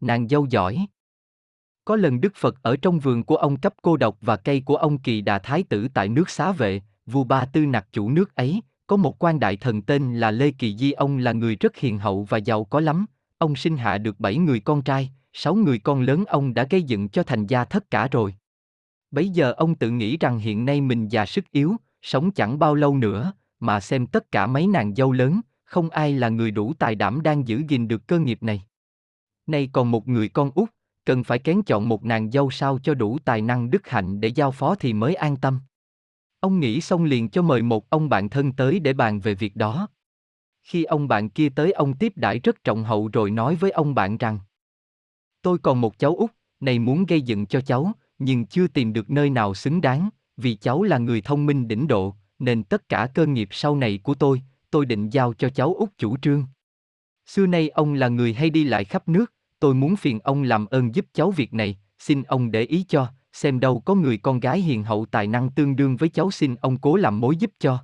nàng dâu giỏi. Có lần Đức Phật ở trong vườn của ông cấp cô độc và cây của ông Kỳ Đà Thái tử tại nước xá vệ, vua ba tư nặc chủ nước ấy, có một quan đại thần tên là Lê Kỳ Di ông là người rất hiền hậu và giàu có lắm, ông sinh hạ được bảy người con trai, sáu người con lớn ông đã gây dựng cho thành gia thất cả rồi. Bấy giờ ông tự nghĩ rằng hiện nay mình già sức yếu, sống chẳng bao lâu nữa, mà xem tất cả mấy nàng dâu lớn, không ai là người đủ tài đảm đang giữ gìn được cơ nghiệp này. Nay còn một người con út, cần phải kén chọn một nàng dâu sao cho đủ tài năng đức hạnh để giao phó thì mới an tâm. Ông nghĩ xong liền cho mời một ông bạn thân tới để bàn về việc đó. Khi ông bạn kia tới ông tiếp đãi rất trọng hậu rồi nói với ông bạn rằng Tôi còn một cháu út, này muốn gây dựng cho cháu, nhưng chưa tìm được nơi nào xứng đáng, vì cháu là người thông minh đỉnh độ, nên tất cả cơ nghiệp sau này của tôi, tôi định giao cho cháu út chủ trương. Xưa nay ông là người hay đi lại khắp nước, tôi muốn phiền ông làm ơn giúp cháu việc này, xin ông để ý cho, xem đâu có người con gái hiền hậu tài năng tương đương với cháu xin ông cố làm mối giúp cho.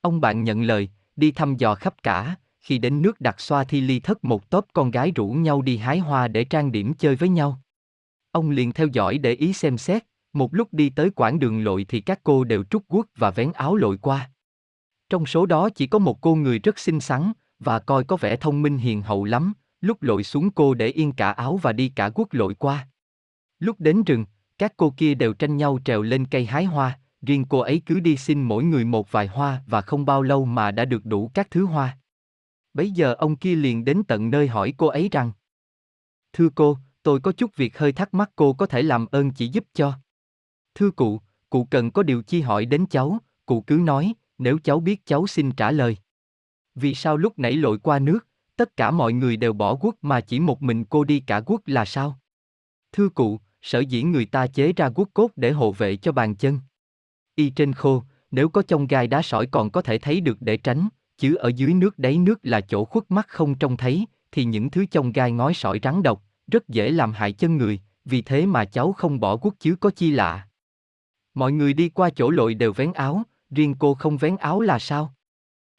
Ông bạn nhận lời, đi thăm dò khắp cả, khi đến nước đặt xoa thi ly thất một tốp con gái rủ nhau đi hái hoa để trang điểm chơi với nhau. Ông liền theo dõi để ý xem xét, một lúc đi tới quãng đường lội thì các cô đều trút guốc và vén áo lội qua. Trong số đó chỉ có một cô người rất xinh xắn, và coi có vẻ thông minh hiền hậu lắm, lúc lội xuống cô để yên cả áo và đi cả quốc lội qua. Lúc đến rừng, các cô kia đều tranh nhau trèo lên cây hái hoa, riêng cô ấy cứ đi xin mỗi người một vài hoa và không bao lâu mà đã được đủ các thứ hoa. Bấy giờ ông kia liền đến tận nơi hỏi cô ấy rằng Thưa cô, tôi có chút việc hơi thắc mắc cô có thể làm ơn chỉ giúp cho. Thưa cụ, cụ cần có điều chi hỏi đến cháu, cụ cứ nói, nếu cháu biết cháu xin trả lời. Vì sao lúc nãy lội qua nước, tất cả mọi người đều bỏ quốc mà chỉ một mình cô đi cả quốc là sao? Thưa cụ, sở dĩ người ta chế ra quốc cốt để hộ vệ cho bàn chân. Y trên khô, nếu có trong gai đá sỏi còn có thể thấy được để tránh, chứ ở dưới nước đáy nước là chỗ khuất mắt không trông thấy, thì những thứ trong gai ngói sỏi rắn độc, rất dễ làm hại chân người, vì thế mà cháu không bỏ quốc chứ có chi lạ. Mọi người đi qua chỗ lội đều vén áo, riêng cô không vén áo là sao?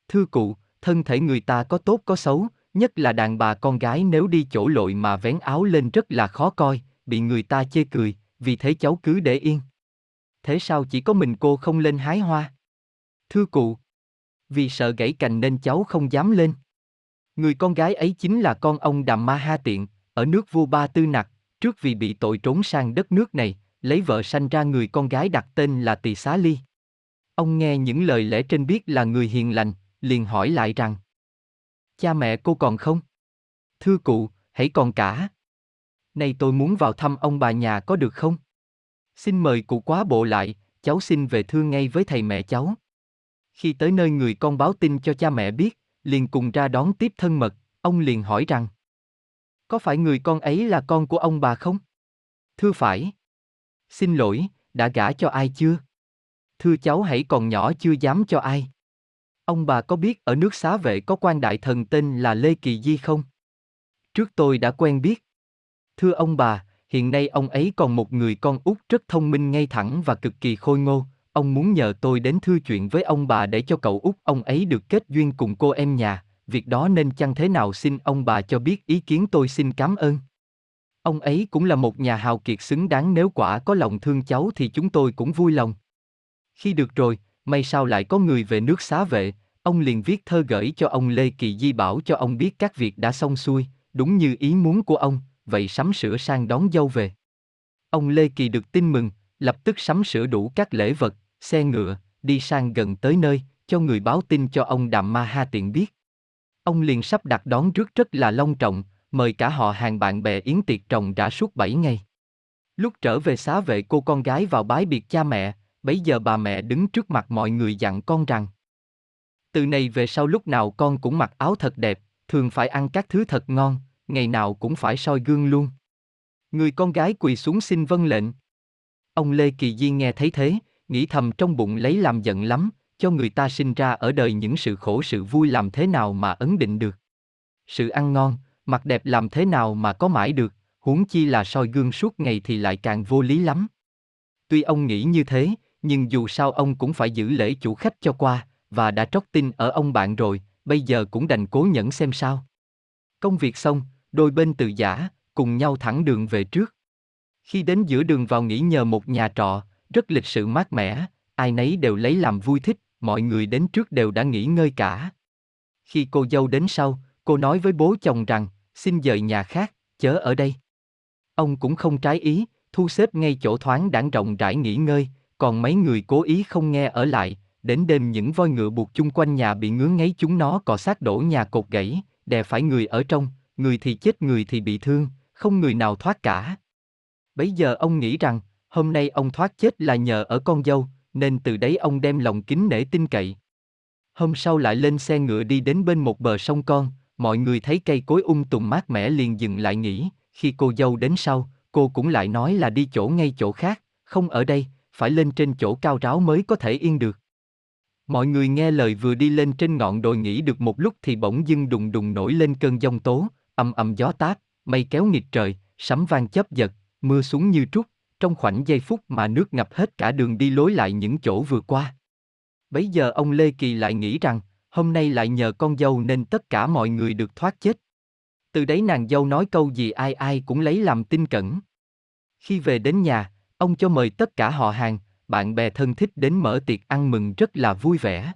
Thưa cụ, thân thể người ta có tốt có xấu, nhất là đàn bà con gái nếu đi chỗ lội mà vén áo lên rất là khó coi, bị người ta chê cười, vì thế cháu cứ để yên. Thế sao chỉ có mình cô không lên hái hoa? Thưa cụ, vì sợ gãy cành nên cháu không dám lên. Người con gái ấy chính là con ông Đàm Ma Ha Tiện, ở nước vua Ba Tư Nặc, trước vì bị tội trốn sang đất nước này, lấy vợ sanh ra người con gái đặt tên là Tỳ Xá Ly. Ông nghe những lời lẽ trên biết là người hiền lành, liền hỏi lại rằng Cha mẹ cô còn không? Thưa cụ, hãy còn cả. Nay tôi muốn vào thăm ông bà nhà có được không? Xin mời cụ quá bộ lại, cháu xin về thưa ngay với thầy mẹ cháu. Khi tới nơi người con báo tin cho cha mẹ biết, liền cùng ra đón tiếp thân mật, ông liền hỏi rằng Có phải người con ấy là con của ông bà không? Thưa phải. Xin lỗi, đã gả cho ai chưa? Thưa cháu hãy còn nhỏ chưa dám cho ai. Ông bà có biết ở nước xá vệ có quan đại thần tên là Lê Kỳ Di không? Trước tôi đã quen biết. Thưa ông bà, hiện nay ông ấy còn một người con út rất thông minh ngay thẳng và cực kỳ khôi ngô, ông muốn nhờ tôi đến thư chuyện với ông bà để cho cậu út ông ấy được kết duyên cùng cô em nhà, việc đó nên chăng thế nào xin ông bà cho biết ý kiến tôi xin cảm ơn. Ông ấy cũng là một nhà hào kiệt xứng đáng nếu quả có lòng thương cháu thì chúng tôi cũng vui lòng. Khi được rồi, may sao lại có người về nước xá vệ, ông liền viết thơ gửi cho ông Lê Kỳ Di bảo cho ông biết các việc đã xong xuôi, đúng như ý muốn của ông, vậy sắm sửa sang đón dâu về. Ông Lê Kỳ được tin mừng, lập tức sắm sửa đủ các lễ vật, xe ngựa, đi sang gần tới nơi, cho người báo tin cho ông Đàm Ma Ha tiện biết. Ông liền sắp đặt đón rước rất là long trọng, mời cả họ hàng bạn bè yến tiệc trồng đã suốt bảy ngày. Lúc trở về xá vệ cô con gái vào bái biệt cha mẹ, bấy giờ bà mẹ đứng trước mặt mọi người dặn con rằng từ nay về sau lúc nào con cũng mặc áo thật đẹp, thường phải ăn các thứ thật ngon, ngày nào cũng phải soi gương luôn. Người con gái quỳ xuống xin vâng lệnh. Ông Lê Kỳ Di nghe thấy thế, nghĩ thầm trong bụng lấy làm giận lắm, cho người ta sinh ra ở đời những sự khổ sự vui làm thế nào mà ấn định được. Sự ăn ngon, mặc đẹp làm thế nào mà có mãi được, huống chi là soi gương suốt ngày thì lại càng vô lý lắm. Tuy ông nghĩ như thế, nhưng dù sao ông cũng phải giữ lễ chủ khách cho qua, và đã trót tin ở ông bạn rồi, bây giờ cũng đành cố nhẫn xem sao. Công việc xong, đôi bên từ giả, cùng nhau thẳng đường về trước. Khi đến giữa đường vào nghỉ nhờ một nhà trọ, rất lịch sự mát mẻ, ai nấy đều lấy làm vui thích, mọi người đến trước đều đã nghỉ ngơi cả. Khi cô dâu đến sau, cô nói với bố chồng rằng, xin dời nhà khác, chớ ở đây. Ông cũng không trái ý, thu xếp ngay chỗ thoáng đảng rộng rãi nghỉ ngơi, còn mấy người cố ý không nghe ở lại, đến đêm những voi ngựa buộc chung quanh nhà bị ngứa ngáy chúng nó cọ sát đổ nhà cột gãy, đè phải người ở trong, người thì chết người thì bị thương, không người nào thoát cả. Bấy giờ ông nghĩ rằng, hôm nay ông thoát chết là nhờ ở con dâu, nên từ đấy ông đem lòng kính nể tin cậy. Hôm sau lại lên xe ngựa đi đến bên một bờ sông con, mọi người thấy cây cối ung um tùm mát mẻ liền dừng lại nghỉ, khi cô dâu đến sau, cô cũng lại nói là đi chỗ ngay chỗ khác, không ở đây, phải lên trên chỗ cao ráo mới có thể yên được. Mọi người nghe lời vừa đi lên trên ngọn đồi nghỉ được một lúc thì bỗng dưng đùng đùng nổi lên cơn giông tố, ầm ầm gió táp, mây kéo nghịch trời, sấm vang chớp giật, mưa xuống như trút, trong khoảnh giây phút mà nước ngập hết cả đường đi lối lại những chỗ vừa qua. Bấy giờ ông Lê Kỳ lại nghĩ rằng, hôm nay lại nhờ con dâu nên tất cả mọi người được thoát chết. Từ đấy nàng dâu nói câu gì ai ai cũng lấy làm tin cẩn. Khi về đến nhà, ông cho mời tất cả họ hàng, bạn bè thân thích đến mở tiệc ăn mừng rất là vui vẻ.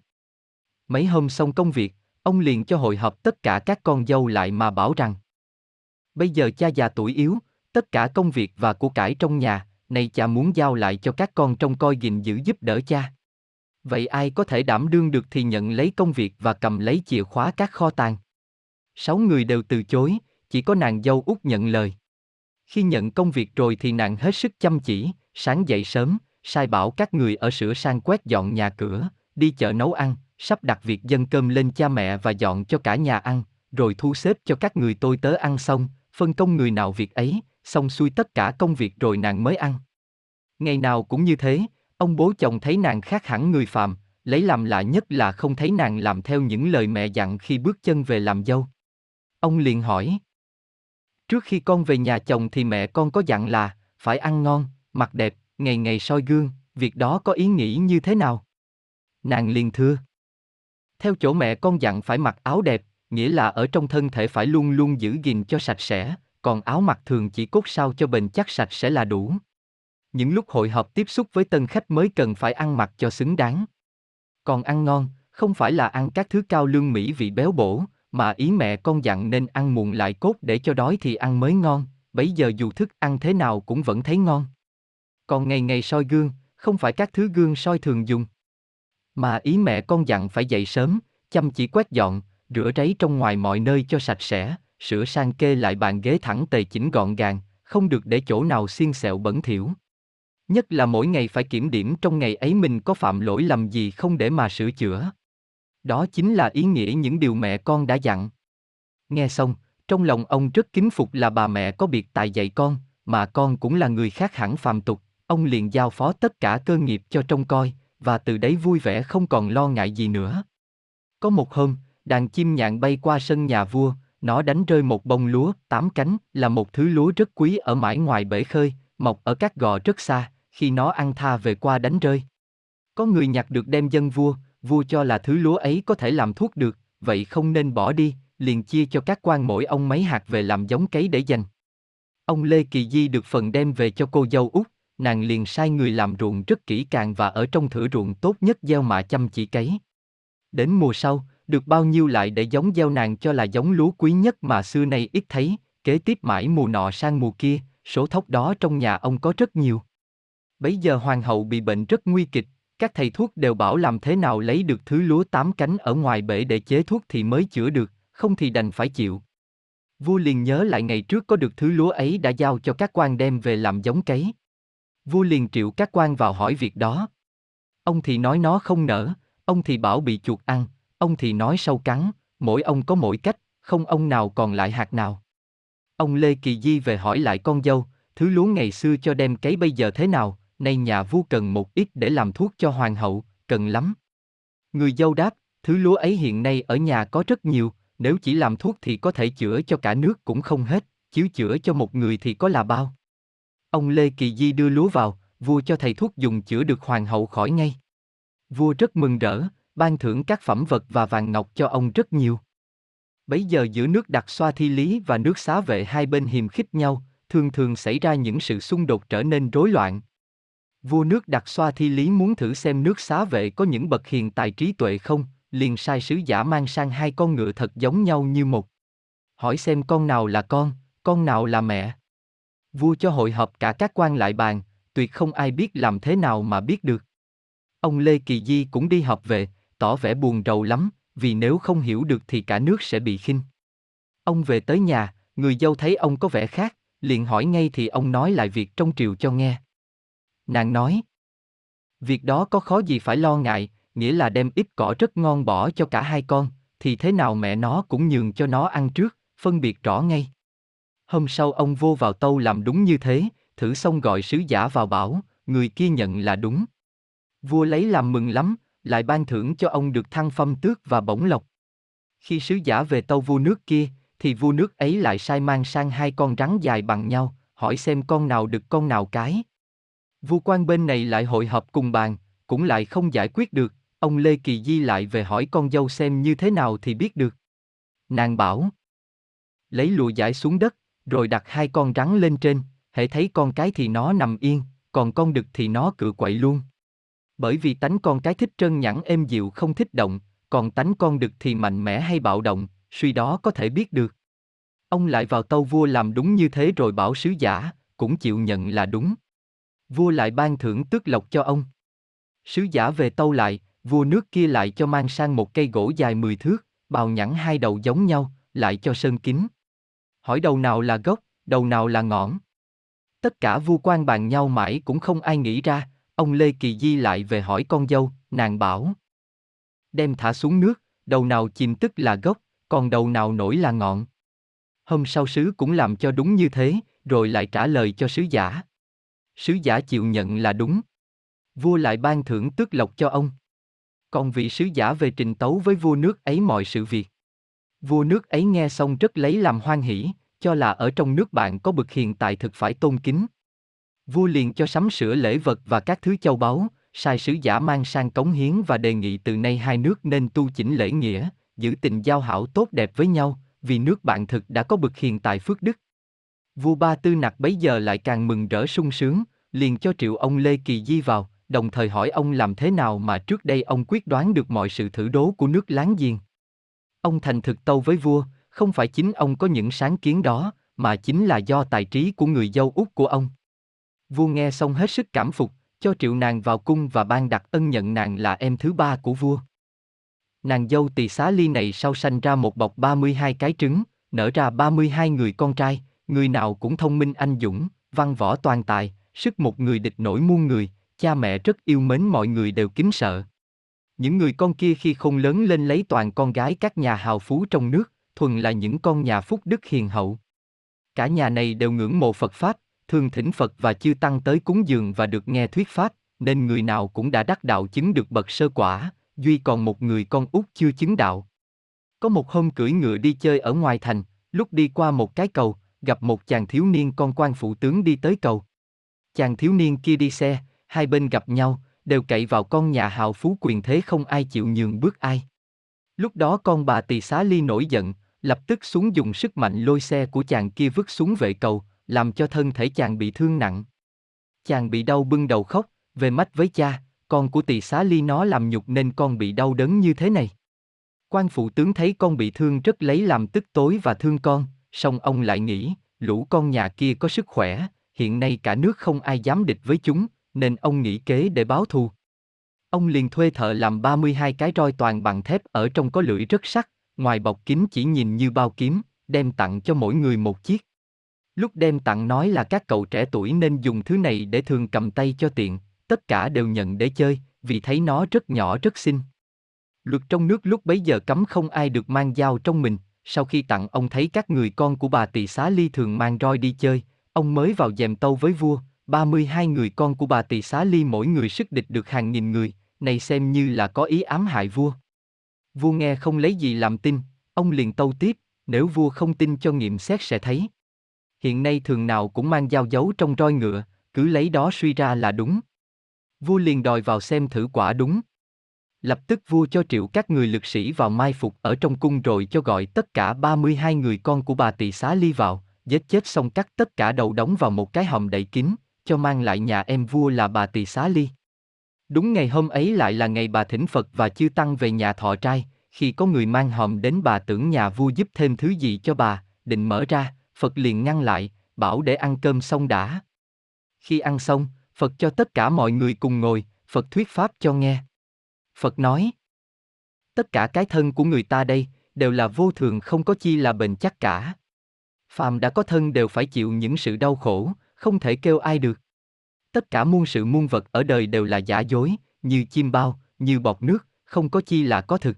Mấy hôm xong công việc, ông liền cho hội họp tất cả các con dâu lại mà bảo rằng Bây giờ cha già tuổi yếu, tất cả công việc và của cải trong nhà, này cha muốn giao lại cho các con trong coi gìn giữ giúp đỡ cha. Vậy ai có thể đảm đương được thì nhận lấy công việc và cầm lấy chìa khóa các kho tàng. Sáu người đều từ chối, chỉ có nàng dâu út nhận lời. Khi nhận công việc rồi thì nàng hết sức chăm chỉ, sáng dậy sớm, sai bảo các người ở sửa sang quét dọn nhà cửa, đi chợ nấu ăn, sắp đặt việc dân cơm lên cha mẹ và dọn cho cả nhà ăn, rồi thu xếp cho các người tôi tớ ăn xong, phân công người nào việc ấy, xong xuôi tất cả công việc rồi nàng mới ăn. Ngày nào cũng như thế, ông bố chồng thấy nàng khác hẳn người phàm, lấy làm lạ nhất là không thấy nàng làm theo những lời mẹ dặn khi bước chân về làm dâu. Ông liền hỏi. Trước khi con về nhà chồng thì mẹ con có dặn là, phải ăn ngon, mặc đẹp, ngày ngày soi gương, việc đó có ý nghĩ như thế nào? Nàng liền thưa. Theo chỗ mẹ con dặn phải mặc áo đẹp, nghĩa là ở trong thân thể phải luôn luôn giữ gìn cho sạch sẽ, còn áo mặc thường chỉ cốt sao cho bền chắc sạch sẽ là đủ. Những lúc hội họp tiếp xúc với tân khách mới cần phải ăn mặc cho xứng đáng. Còn ăn ngon, không phải là ăn các thứ cao lương mỹ vị béo bổ, mà ý mẹ con dặn nên ăn muộn lại cốt để cho đói thì ăn mới ngon, bấy giờ dù thức ăn thế nào cũng vẫn thấy ngon. Còn ngày ngày soi gương, không phải các thứ gương soi thường dùng. Mà ý mẹ con dặn phải dậy sớm, chăm chỉ quét dọn, rửa ráy trong ngoài mọi nơi cho sạch sẽ, sửa sang kê lại bàn ghế thẳng tề chỉnh gọn gàng, không được để chỗ nào xiên xẹo bẩn thỉu. Nhất là mỗi ngày phải kiểm điểm trong ngày ấy mình có phạm lỗi lầm gì không để mà sửa chữa. Đó chính là ý nghĩa những điều mẹ con đã dặn. Nghe xong, trong lòng ông rất kính phục là bà mẹ có biệt tài dạy con, mà con cũng là người khác hẳn phàm tục, ông liền giao phó tất cả cơ nghiệp cho trông coi, và từ đấy vui vẻ không còn lo ngại gì nữa. Có một hôm, đàn chim nhạn bay qua sân nhà vua, nó đánh rơi một bông lúa, tám cánh, là một thứ lúa rất quý ở mãi ngoài bể khơi, mọc ở các gò rất xa, khi nó ăn tha về qua đánh rơi. Có người nhặt được đem dân vua, vua cho là thứ lúa ấy có thể làm thuốc được, vậy không nên bỏ đi, liền chia cho các quan mỗi ông mấy hạt về làm giống cấy để dành. Ông Lê Kỳ Di được phần đem về cho cô dâu út, nàng liền sai người làm ruộng rất kỹ càng và ở trong thửa ruộng tốt nhất gieo mạ chăm chỉ cấy. Đến mùa sau, được bao nhiêu lại để giống gieo nàng cho là giống lúa quý nhất mà xưa nay ít thấy, kế tiếp mãi mùa nọ sang mùa kia, số thóc đó trong nhà ông có rất nhiều. Bấy giờ hoàng hậu bị bệnh rất nguy kịch, các thầy thuốc đều bảo làm thế nào lấy được thứ lúa tám cánh ở ngoài bể để chế thuốc thì mới chữa được, không thì đành phải chịu. Vua liền nhớ lại ngày trước có được thứ lúa ấy đã giao cho các quan đem về làm giống cấy. Vua liền triệu các quan vào hỏi việc đó. Ông thì nói nó không nở, ông thì bảo bị chuột ăn, ông thì nói sâu cắn, mỗi ông có mỗi cách, không ông nào còn lại hạt nào. Ông Lê Kỳ Di về hỏi lại con dâu, thứ lúa ngày xưa cho đem cấy bây giờ thế nào, nay nhà vua cần một ít để làm thuốc cho hoàng hậu, cần lắm. Người dâu đáp, thứ lúa ấy hiện nay ở nhà có rất nhiều, nếu chỉ làm thuốc thì có thể chữa cho cả nước cũng không hết, chiếu chữa cho một người thì có là bao. Ông Lê Kỳ Di đưa lúa vào, vua cho thầy thuốc dùng chữa được hoàng hậu khỏi ngay. Vua rất mừng rỡ, ban thưởng các phẩm vật và vàng ngọc cho ông rất nhiều. Bấy giờ giữa nước đặc xoa thi lý và nước xá vệ hai bên hiềm khích nhau, thường thường xảy ra những sự xung đột trở nên rối loạn. Vua nước đặc xoa thi lý muốn thử xem nước xá vệ có những bậc hiền tài trí tuệ không, liền sai sứ giả mang sang hai con ngựa thật giống nhau như một. Hỏi xem con nào là con, con nào là mẹ. Vua cho hội họp cả các quan lại bàn, tuyệt không ai biết làm thế nào mà biết được. Ông Lê Kỳ Di cũng đi họp về, tỏ vẻ buồn rầu lắm, vì nếu không hiểu được thì cả nước sẽ bị khinh. Ông về tới nhà, người dâu thấy ông có vẻ khác, liền hỏi ngay thì ông nói lại việc trong triều cho nghe. Nàng nói, việc đó có khó gì phải lo ngại, nghĩa là đem ít cỏ rất ngon bỏ cho cả hai con, thì thế nào mẹ nó cũng nhường cho nó ăn trước, phân biệt rõ ngay. Hôm sau ông vô vào tâu làm đúng như thế, thử xong gọi sứ giả vào bảo, người kia nhận là đúng. Vua lấy làm mừng lắm, lại ban thưởng cho ông được thăng phong tước và bổng lộc. Khi sứ giả về tâu vua nước kia, thì vua nước ấy lại sai mang sang hai con rắn dài bằng nhau, hỏi xem con nào được con nào cái. Vua quan bên này lại hội họp cùng bàn, cũng lại không giải quyết được, ông Lê Kỳ Di lại về hỏi con dâu xem như thế nào thì biết được. Nàng bảo, lấy lụa giải xuống đất, rồi đặt hai con rắn lên trên, hễ thấy con cái thì nó nằm yên, còn con đực thì nó cự quậy luôn. Bởi vì tánh con cái thích trơn nhẵn êm dịu không thích động, còn tánh con đực thì mạnh mẽ hay bạo động, suy đó có thể biết được. Ông lại vào tâu vua làm đúng như thế rồi bảo sứ giả, cũng chịu nhận là đúng. Vua lại ban thưởng tước lộc cho ông. Sứ giả về tâu lại, vua nước kia lại cho mang sang một cây gỗ dài 10 thước, bào nhẵn hai đầu giống nhau, lại cho sơn kính. Hỏi đầu nào là gốc, đầu nào là ngọn. Tất cả vu quan bàn nhau mãi cũng không ai nghĩ ra, ông Lê Kỳ Di lại về hỏi con dâu, nàng bảo. Đem thả xuống nước, đầu nào chìm tức là gốc, còn đầu nào nổi là ngọn. Hôm sau sứ cũng làm cho đúng như thế, rồi lại trả lời cho sứ giả. Sứ giả chịu nhận là đúng. Vua lại ban thưởng tước lộc cho ông. Còn vị sứ giả về trình tấu với vua nước ấy mọi sự việc. Vua nước ấy nghe xong rất lấy làm hoan hỷ, cho là ở trong nước bạn có bực hiền tài thực phải tôn kính. Vua liền cho sắm sửa lễ vật và các thứ châu báu, sai sứ giả mang sang cống hiến và đề nghị từ nay hai nước nên tu chỉnh lễ nghĩa, giữ tình giao hảo tốt đẹp với nhau, vì nước bạn thực đã có bực hiền tài phước đức. Vua Ba Tư Nặc bấy giờ lại càng mừng rỡ sung sướng, liền cho triệu ông Lê Kỳ Di vào, đồng thời hỏi ông làm thế nào mà trước đây ông quyết đoán được mọi sự thử đố của nước láng giềng. Ông thành thực tâu với vua, không phải chính ông có những sáng kiến đó, mà chính là do tài trí của người dâu út của ông. Vua nghe xong hết sức cảm phục, cho triệu nàng vào cung và ban đặt ân nhận nàng là em thứ ba của vua. Nàng dâu tỳ xá ly này sau sanh ra một bọc 32 cái trứng, nở ra 32 người con trai, người nào cũng thông minh anh dũng, văn võ toàn tài, sức một người địch nổi muôn người, cha mẹ rất yêu mến mọi người đều kính sợ. Những người con kia khi không lớn lên lấy toàn con gái các nhà hào phú trong nước, thuần là những con nhà phúc đức hiền hậu. Cả nhà này đều ngưỡng mộ Phật Pháp, thường thỉnh Phật và chư Tăng tới cúng dường và được nghe thuyết Pháp, nên người nào cũng đã đắc đạo chứng được bậc sơ quả, duy còn một người con út chưa chứng đạo. Có một hôm cưỡi ngựa đi chơi ở ngoài thành, lúc đi qua một cái cầu, gặp một chàng thiếu niên con quan phụ tướng đi tới cầu. Chàng thiếu niên kia đi xe, hai bên gặp nhau, đều cậy vào con nhà hào phú quyền thế không ai chịu nhường bước ai. Lúc đó con bà tỳ xá ly nổi giận, lập tức xuống dùng sức mạnh lôi xe của chàng kia vứt xuống vệ cầu, làm cho thân thể chàng bị thương nặng. Chàng bị đau bưng đầu khóc, về mách với cha, con của tỳ xá ly nó làm nhục nên con bị đau đớn như thế này. Quan phụ tướng thấy con bị thương rất lấy làm tức tối và thương con, song ông lại nghĩ, lũ con nhà kia có sức khỏe, hiện nay cả nước không ai dám địch với chúng, nên ông nghĩ kế để báo thù. Ông liền thuê thợ làm 32 cái roi toàn bằng thép ở trong có lưỡi rất sắc, ngoài bọc kính chỉ nhìn như bao kiếm, đem tặng cho mỗi người một chiếc. Lúc đem tặng nói là các cậu trẻ tuổi nên dùng thứ này để thường cầm tay cho tiện, tất cả đều nhận để chơi, vì thấy nó rất nhỏ rất xinh. Luật trong nước lúc bấy giờ cấm không ai được mang dao trong mình, sau khi tặng ông thấy các người con của bà tỳ xá ly thường mang roi đi chơi, ông mới vào dèm tâu với vua, 32 người con của bà tỳ xá ly mỗi người sức địch được hàng nghìn người, này xem như là có ý ám hại vua. Vua nghe không lấy gì làm tin, ông liền tâu tiếp, nếu vua không tin cho nghiệm xét sẽ thấy. Hiện nay thường nào cũng mang dao giấu trong roi ngựa, cứ lấy đó suy ra là đúng. Vua liền đòi vào xem thử quả đúng. Lập tức vua cho triệu các người lực sĩ vào mai phục ở trong cung rồi cho gọi tất cả 32 người con của bà tỳ xá ly vào, giết chết xong cắt tất cả đầu đóng vào một cái hòm đậy kín, cho mang lại nhà em vua là bà tỳ xá ly. Đúng ngày hôm ấy lại là ngày bà thỉnh Phật và chư Tăng về nhà thọ trai, khi có người mang hòm đến bà tưởng nhà vua giúp thêm thứ gì cho bà, định mở ra, Phật liền ngăn lại, bảo để ăn cơm xong đã. Khi ăn xong, Phật cho tất cả mọi người cùng ngồi, Phật thuyết pháp cho nghe. Phật nói, tất cả cái thân của người ta đây, đều là vô thường không có chi là bền chắc cả. Phàm đã có thân đều phải chịu những sự đau khổ, không thể kêu ai được. Tất cả muôn sự muôn vật ở đời đều là giả dối, như chim bao, như bọt nước, không có chi là có thực.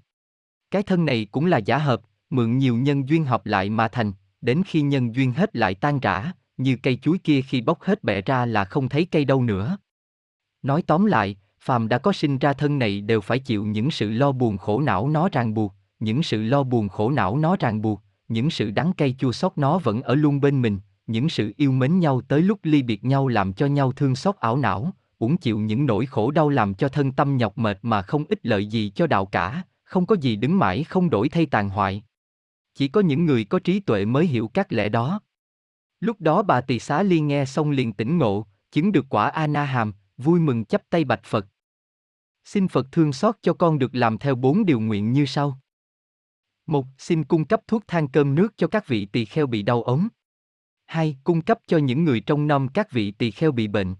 Cái thân này cũng là giả hợp, mượn nhiều nhân duyên hợp lại mà thành, đến khi nhân duyên hết lại tan rã, như cây chuối kia khi bóc hết bẻ ra là không thấy cây đâu nữa. Nói tóm lại, phàm đã có sinh ra thân này đều phải chịu những sự lo buồn khổ não nó ràng buộc, những sự lo buồn khổ não nó ràng buộc, những sự đắng cay chua xót nó vẫn ở luôn bên mình, những sự yêu mến nhau tới lúc ly biệt nhau làm cho nhau thương xót ảo não, uổng chịu những nỗi khổ đau làm cho thân tâm nhọc mệt mà không ích lợi gì cho đạo cả, không có gì đứng mãi không đổi thay tàn hoại. Chỉ có những người có trí tuệ mới hiểu các lẽ đó. Lúc đó bà tỳ xá ly nghe xong liền tỉnh ngộ, chứng được quả A Na Hàm, vui mừng chắp tay bạch Phật. Xin Phật thương xót cho con được làm theo bốn điều nguyện như sau. Một, xin cung cấp thuốc than cơm nước cho các vị tỳ kheo bị đau ống. 2. Cung cấp cho những người trong năm các vị tỳ kheo bị bệnh.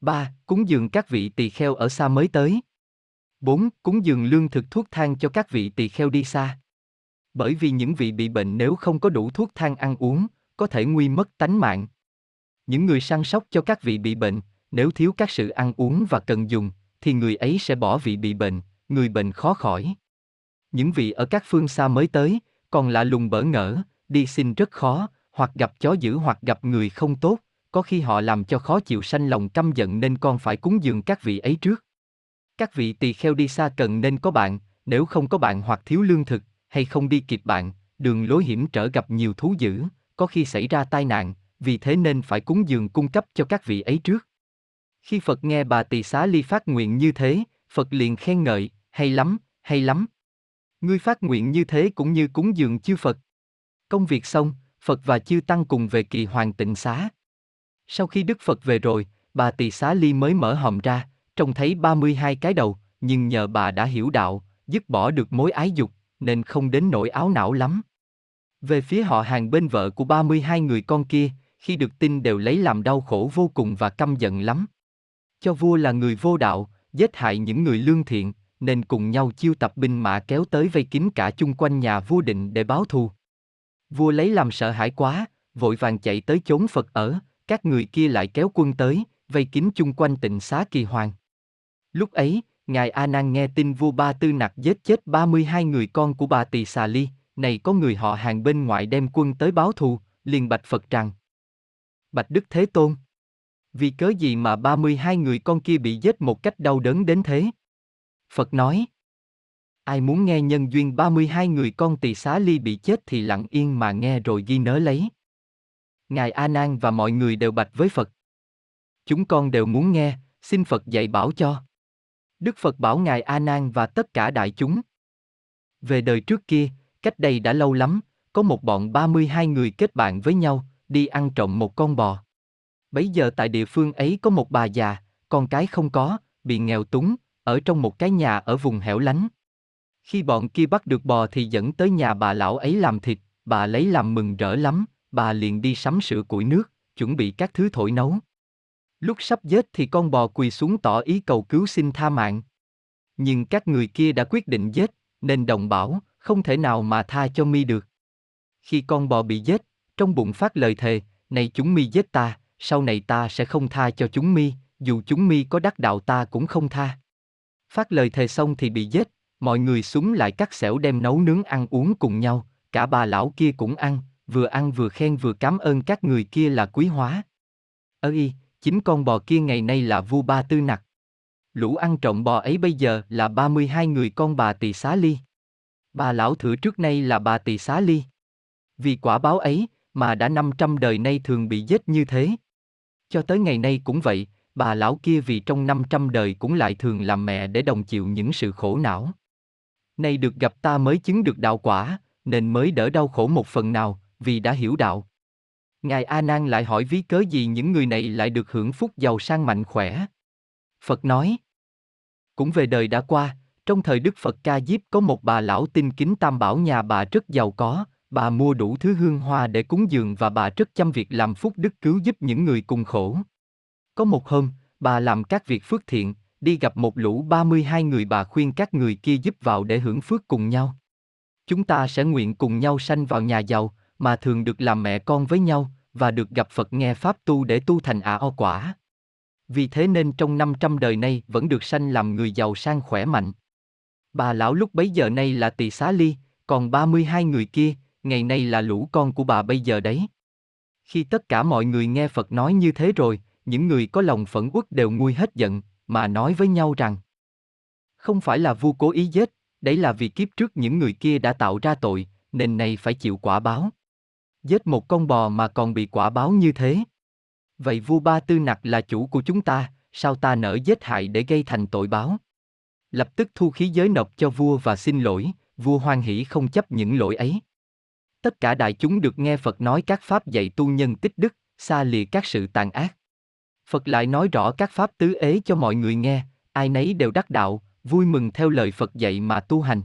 3. Cúng dường các vị tỳ kheo ở xa mới tới. 4. Cúng dường lương thực thuốc thang cho các vị tỳ kheo đi xa. Bởi vì những vị bị bệnh nếu không có đủ thuốc thang ăn uống, có thể nguy mất tánh mạng. Những người săn sóc cho các vị bị bệnh, nếu thiếu các sự ăn uống và cần dùng, thì người ấy sẽ bỏ vị bị bệnh, người bệnh khó khỏi. Những vị ở các phương xa mới tới, còn lạ lùng bỡ ngỡ, đi xin rất khó, hoặc gặp chó dữ hoặc gặp người không tốt, có khi họ làm cho khó chịu sanh lòng căm giận nên con phải cúng dường các vị ấy trước. Các vị tỳ kheo đi xa cần nên có bạn, nếu không có bạn hoặc thiếu lương thực, hay không đi kịp bạn, đường lối hiểm trở gặp nhiều thú dữ, có khi xảy ra tai nạn, vì thế nên phải cúng dường cung cấp cho các vị ấy trước. Khi Phật nghe bà tỳ xá ly phát nguyện như thế, Phật liền khen ngợi, hay lắm, hay lắm. Ngươi phát nguyện như thế cũng như cúng dường chư Phật. Công việc xong, Phật và chư Tăng cùng về kỳ hoàng tịnh xá. Sau khi Đức Phật về rồi, bà tỳ xá ly mới mở hòm ra, trông thấy 32 cái đầu, nhưng nhờ bà đã hiểu đạo, dứt bỏ được mối ái dục, nên không đến nỗi áo não lắm. Về phía họ hàng bên vợ của 32 người con kia, khi được tin đều lấy làm đau khổ vô cùng và căm giận lắm. Cho vua là người vô đạo, giết hại những người lương thiện, nên cùng nhau chiêu tập binh mã kéo tới vây kín cả chung quanh nhà vua định để báo thù. Vua lấy làm sợ hãi quá, vội vàng chạy tới chốn Phật ở, các người kia lại kéo quân tới, vây kín chung quanh tịnh xá kỳ hoàng. Lúc ấy, Ngài A Nan nghe tin vua Ba Tư Nặc giết chết 32 người con của bà Tỳ Xà Ly, này có người họ hàng bên ngoại đem quân tới báo thù, liền bạch Phật rằng. Bạch Đức Thế Tôn. Vì cớ gì mà 32 người con kia bị giết một cách đau đớn đến thế? Phật nói. Ai muốn nghe nhân duyên 32 người con tỳ xá ly bị chết thì lặng yên mà nghe rồi ghi nhớ lấy. Ngài A Nan và mọi người đều bạch với Phật. Chúng con đều muốn nghe, xin Phật dạy bảo cho. Đức Phật bảo Ngài A Nan và tất cả đại chúng. Về đời trước kia, cách đây đã lâu lắm, có một bọn 32 người kết bạn với nhau, đi ăn trộm một con bò. Bấy giờ tại địa phương ấy có một bà già, con cái không có, bị nghèo túng, ở trong một cái nhà ở vùng hẻo lánh. Khi bọn kia bắt được bò thì dẫn tới nhà bà lão ấy làm thịt, bà lấy làm mừng rỡ lắm, bà liền đi sắm sữa củi nước, chuẩn bị các thứ thổi nấu. Lúc sắp giết thì con bò quỳ xuống tỏ ý cầu cứu xin tha mạng. Nhưng các người kia đã quyết định giết, nên đồng bảo, không thể nào mà tha cho mi được. Khi con bò bị giết, trong bụng phát lời thề, này chúng mi giết ta, sau này ta sẽ không tha cho chúng mi, dù chúng mi có đắc đạo ta cũng không tha. Phát lời thề xong thì bị giết, mọi người súng lại cắt xẻo đem nấu nướng ăn uống cùng nhau, cả bà lão kia cũng ăn, vừa ăn vừa khen vừa cảm ơn các người kia là quý hóa. Ơ y, chính con bò kia ngày nay là vua ba tư nặc. Lũ ăn trộm bò ấy bây giờ là 32 người con bà tỳ xá ly. Bà lão thử trước nay là bà tỳ xá ly. Vì quả báo ấy, mà đã 500 đời nay thường bị giết như thế. Cho tới ngày nay cũng vậy, bà lão kia vì trong 500 đời cũng lại thường làm mẹ để đồng chịu những sự khổ não. Nay được gặp ta mới chứng được đạo quả, nên mới đỡ đau khổ một phần nào, vì đã hiểu đạo. Ngài A Nan lại hỏi ví cớ gì những người này lại được hưởng phúc giàu sang mạnh khỏe. Phật nói, cũng về đời đã qua, trong thời Đức Phật Ca Diếp có một bà lão tinh kính tam bảo nhà bà rất giàu có, bà mua đủ thứ hương hoa để cúng dường và bà rất chăm việc làm phúc đức cứu giúp những người cùng khổ. Có một hôm, bà làm các việc phước thiện, đi gặp một lũ 32 người bà khuyên các người kia giúp vào để hưởng phước cùng nhau. Chúng ta sẽ nguyện cùng nhau sanh vào nhà giàu, mà thường được làm mẹ con với nhau, và được gặp Phật nghe Pháp tu để tu thành ả o quả. Vì thế nên trong 500 đời nay vẫn được sanh làm người giàu sang khỏe mạnh. Bà lão lúc bấy giờ nay là tỳ xá ly, còn 32 người kia, ngày nay là lũ con của bà bây giờ đấy. Khi tất cả mọi người nghe Phật nói như thế rồi, những người có lòng phẫn uất đều nguôi hết giận, mà nói với nhau rằng Không phải là vua cố ý giết, đấy là vì kiếp trước những người kia đã tạo ra tội, nên này phải chịu quả báo. Giết một con bò mà còn bị quả báo như thế. Vậy vua Ba Tư Nặc là chủ của chúng ta, sao ta nỡ giết hại để gây thành tội báo? Lập tức thu khí giới nộp cho vua và xin lỗi, vua hoan hỷ không chấp những lỗi ấy. Tất cả đại chúng được nghe Phật nói các pháp dạy tu nhân tích đức, xa lìa các sự tàn ác. Phật lại nói rõ các pháp tứ ế cho mọi người nghe, ai nấy đều đắc đạo, vui mừng theo lời Phật dạy mà tu hành.